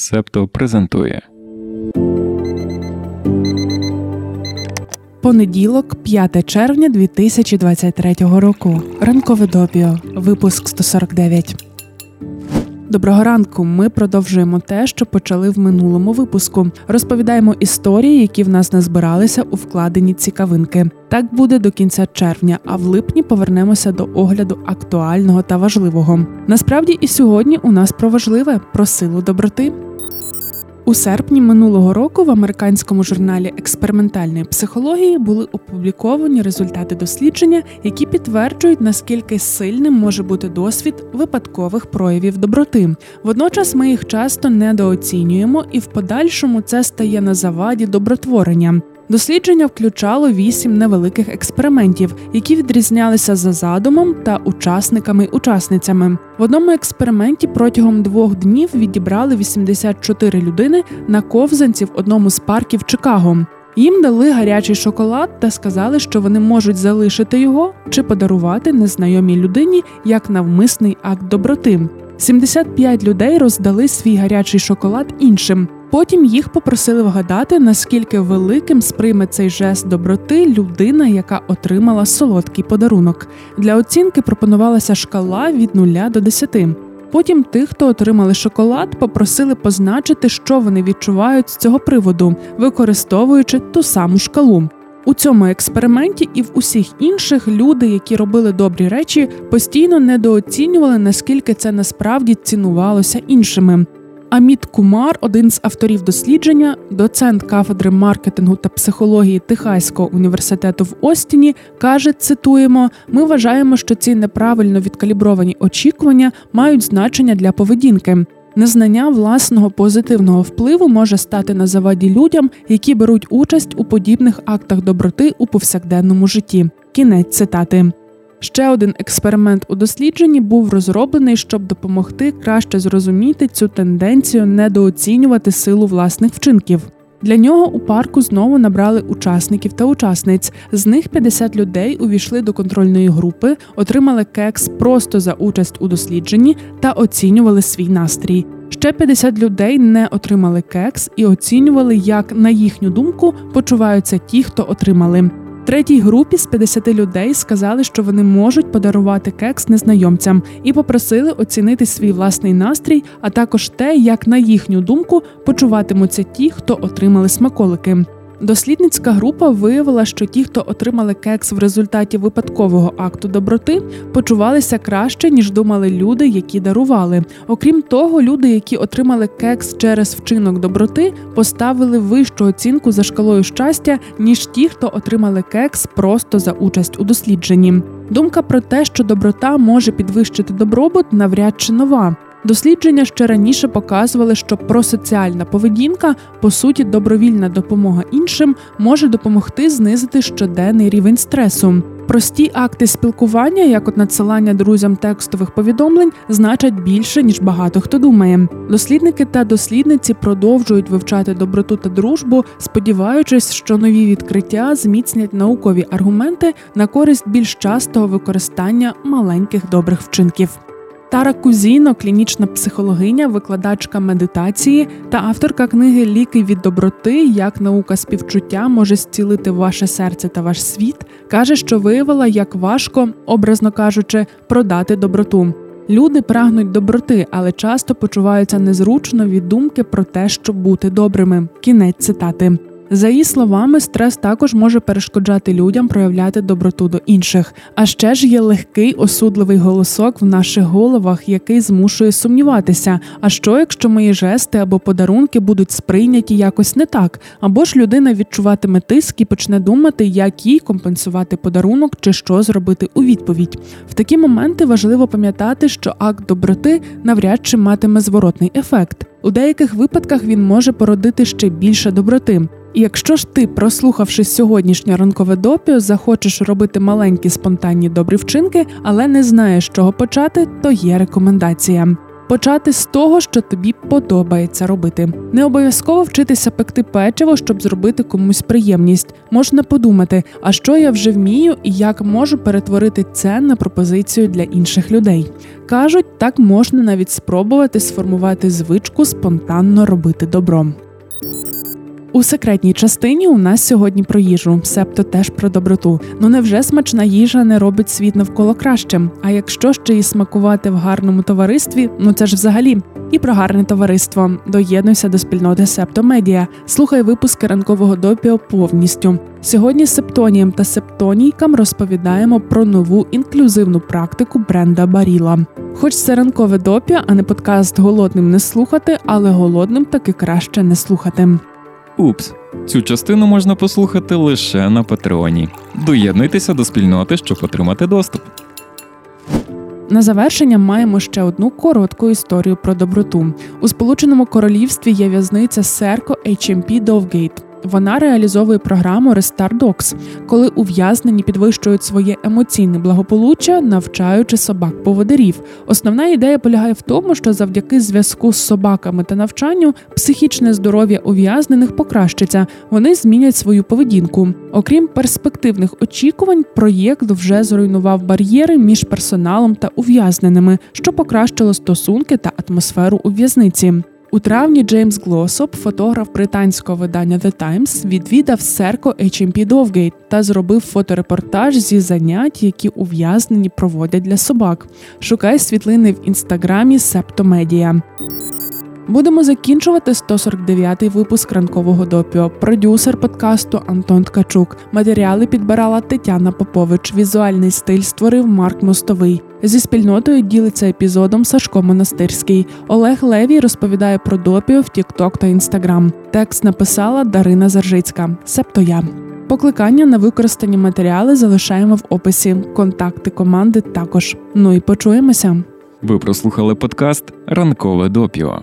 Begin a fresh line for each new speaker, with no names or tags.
Септо презентує
Понеділок, 5 червня 2023 року. Ранкове допіо. Випуск 149. Доброго ранку. Ми продовжуємо те, що почали в минулому випуску. Розповідаємо історії, які в нас назбиралися у вкладені цікавинки. Так буде до кінця червня, а в липні повернемося до огляду актуального та важливого. Насправді і сьогодні у нас про важливе про силу доброти. У серпні минулого року в американському журналі експериментальної психології були опубліковані результати дослідження, які підтверджують, наскільки сильним може бути досвід випадкових проявів доброти. Водночас ми їх часто недооцінюємо, і в подальшому це стає на заваді добротворення. Дослідження включало вісім невеликих експериментів, які відрізнялися за задумом та учасниками й учасницями. В одному експерименті протягом двох днів відібрали 84 людини на ковзанці в одному з парків Чикаго. Їм дали гарячий шоколад та сказали, що вони можуть залишити його чи подарувати незнайомій людині як навмисний акт доброти. 75 людей роздали свій гарячий шоколад іншим. Потім їх попросили вгадати, наскільки великим сприйме цей жест доброти людина, яка отримала солодкий подарунок. Для оцінки пропонувалася шкала від 0 до 10. Потім тих, хто отримали шоколад, попросили позначити, що вони відчувають з цього приводу, використовуючи ту саму шкалу. У цьому експерименті і в усіх інших люди, які робили добрі речі, постійно недооцінювали, наскільки це насправді цінувалося іншими. Аміт Кумар, один з авторів дослідження, доцент кафедри маркетингу та психології Техаського університету в Остіні, каже: цитуємо: ми вважаємо, що ці неправильно відкалібровані очікування мають значення для поведінки. Незнання власного позитивного впливу може стати на заваді людям, які беруть участь у подібних актах доброти у повсякденному житті. Кінець цитати. Ще один експеримент у дослідженні був розроблений, щоб допомогти краще зрозуміти цю тенденцію недооцінювати силу власних вчинків. Для нього у парку знову набрали учасників та учасниць. З них 50 людей увійшли до контрольної групи, отримали кекс просто за участь у дослідженні та оцінювали свій настрій. Ще 50 людей не отримали кекс і оцінювали, як на їхню думку почуваються ті, хто отримали. Третій групі з 50 людей сказали, що вони можуть подарувати кекс незнайомцям, і попросили оцінити свій власний настрій, а також те, як на їхню думку почуватимуться ті, хто отримали смаколики. Дослідницька група виявила, що ті, хто отримали кекс в результаті випадкового акту доброти, почувалися краще ніж думали люди, які дарували. Окрім того, люди, які отримали кекс через вчинок доброти, поставили вищу оцінку за шкалою щастя, ніж ті, хто отримали кекс просто за участь у дослідженні. Думка про те, що доброта може підвищити добробут, навряд чи нова. Дослідження ще раніше показували, що просоціальна поведінка, по суті, добровільна допомога іншим, може допомогти знизити щоденний рівень стресу. Прості акти спілкування, як от надсилання друзям текстових повідомлень, значать більше ніж багато хто думає. Дослідники та дослідниці продовжують вивчати доброту та дружбу, сподіваючись, що нові відкриття зміцнять наукові аргументи на користь більш частого використання маленьких добрих вчинків. Тара Кузіно, клінічна психологиня, викладачка медитації та авторка книги Ліки від доброти, як наука співчуття може зцілити ваше серце та ваш світ, каже, що виявила, як важко, образно кажучи, продати доброту. Люди прагнуть доброти, але часто почуваються незручно від думки про те, щоб бути добрими. Кінець цитати. За її словами, стрес також може перешкоджати людям проявляти доброту до інших. А ще ж є легкий осудливий голосок в наших головах, який змушує сумніватися. А що, якщо мої жести або подарунки будуть сприйняті якось не так, або ж людина відчуватиме тиск і почне думати, як їй компенсувати подарунок чи що зробити у відповідь. В такі моменти важливо пам'ятати, що акт доброти навряд чи матиме зворотний ефект. У деяких випадках він може породити ще більше доброти. Якщо ж ти, прослухавши сьогоднішнє ранкове допіо, захочеш робити маленькі спонтанні добрі вчинки, але не знаєш, з чого почати, то є рекомендація. Почати з того, що тобі подобається робити. Не обов'язково вчитися пекти печиво, щоб зробити комусь приємність. Можна подумати, а що я вже вмію і як можу перетворити це на пропозицію для інших людей. Кажуть, так можна навіть спробувати сформувати звичку спонтанно робити добром. У секретній частині у нас сьогодні про їжу, себто теж про доброту. Ну невже смачна їжа не робить світ навколо кращим? А якщо ще й смакувати в гарному товаристві, ну це ж взагалі. І про гарне товариство. Доєднуйся до спільноти Септомедіа. Слухай випуски ранкового допіо повністю. Сьогодні септоніям та септонійкам розповідаємо про нову інклюзивну практику бренда Баріла. Хоч це ранкове допіо, а не подкаст голодним не слухати, але голодним таки краще не слухати.
Упс, цю частину можна послухати лише на Патреоні. Доєднуйтеся до спільноти, щоб отримати доступ.
На завершення маємо ще одну коротку історію про доброту. У Сполученому Королівстві є в'язниця Серко HMP Довгейт. Вона реалізовує програму Restart Dogs, коли ув'язнені підвищують своє емоційне благополуччя, навчаючи собак поводирів. Основна ідея полягає в тому, що завдяки зв'язку з собаками та навчанню психічне здоров'я ув'язнених покращиться. Вони змінять свою поведінку. Окрім перспективних очікувань, проєкт вже зруйнував бар'єри між персоналом та ув'язненими, що покращило стосунки та атмосферу у в'язниці. У травні Джеймс Глосоп, фотограф британського видання The Times, відвідав серко HMP Довгейт та зробив фоторепортаж зі занять, які ув'язнені проводять для собак. Шукай світлини в інстаграмі Септомедія. Будемо закінчувати 149-й випуск ранкового допіо. Продюсер подкасту Антон Ткачук. Матеріали підбирала Тетяна Попович. Візуальний стиль створив Марк Мостовий. Зі спільнотою ділиться епізодом Сашко Монастирський. Олег Левій розповідає про допіо в Тікток та Інстаграм. Текст написала Дарина Заржицька. Себто я. Покликання на використані матеріали залишаємо в описі. Контакти команди також. Ну і почуємося.
Ви прослухали подкаст Ранкове допіо.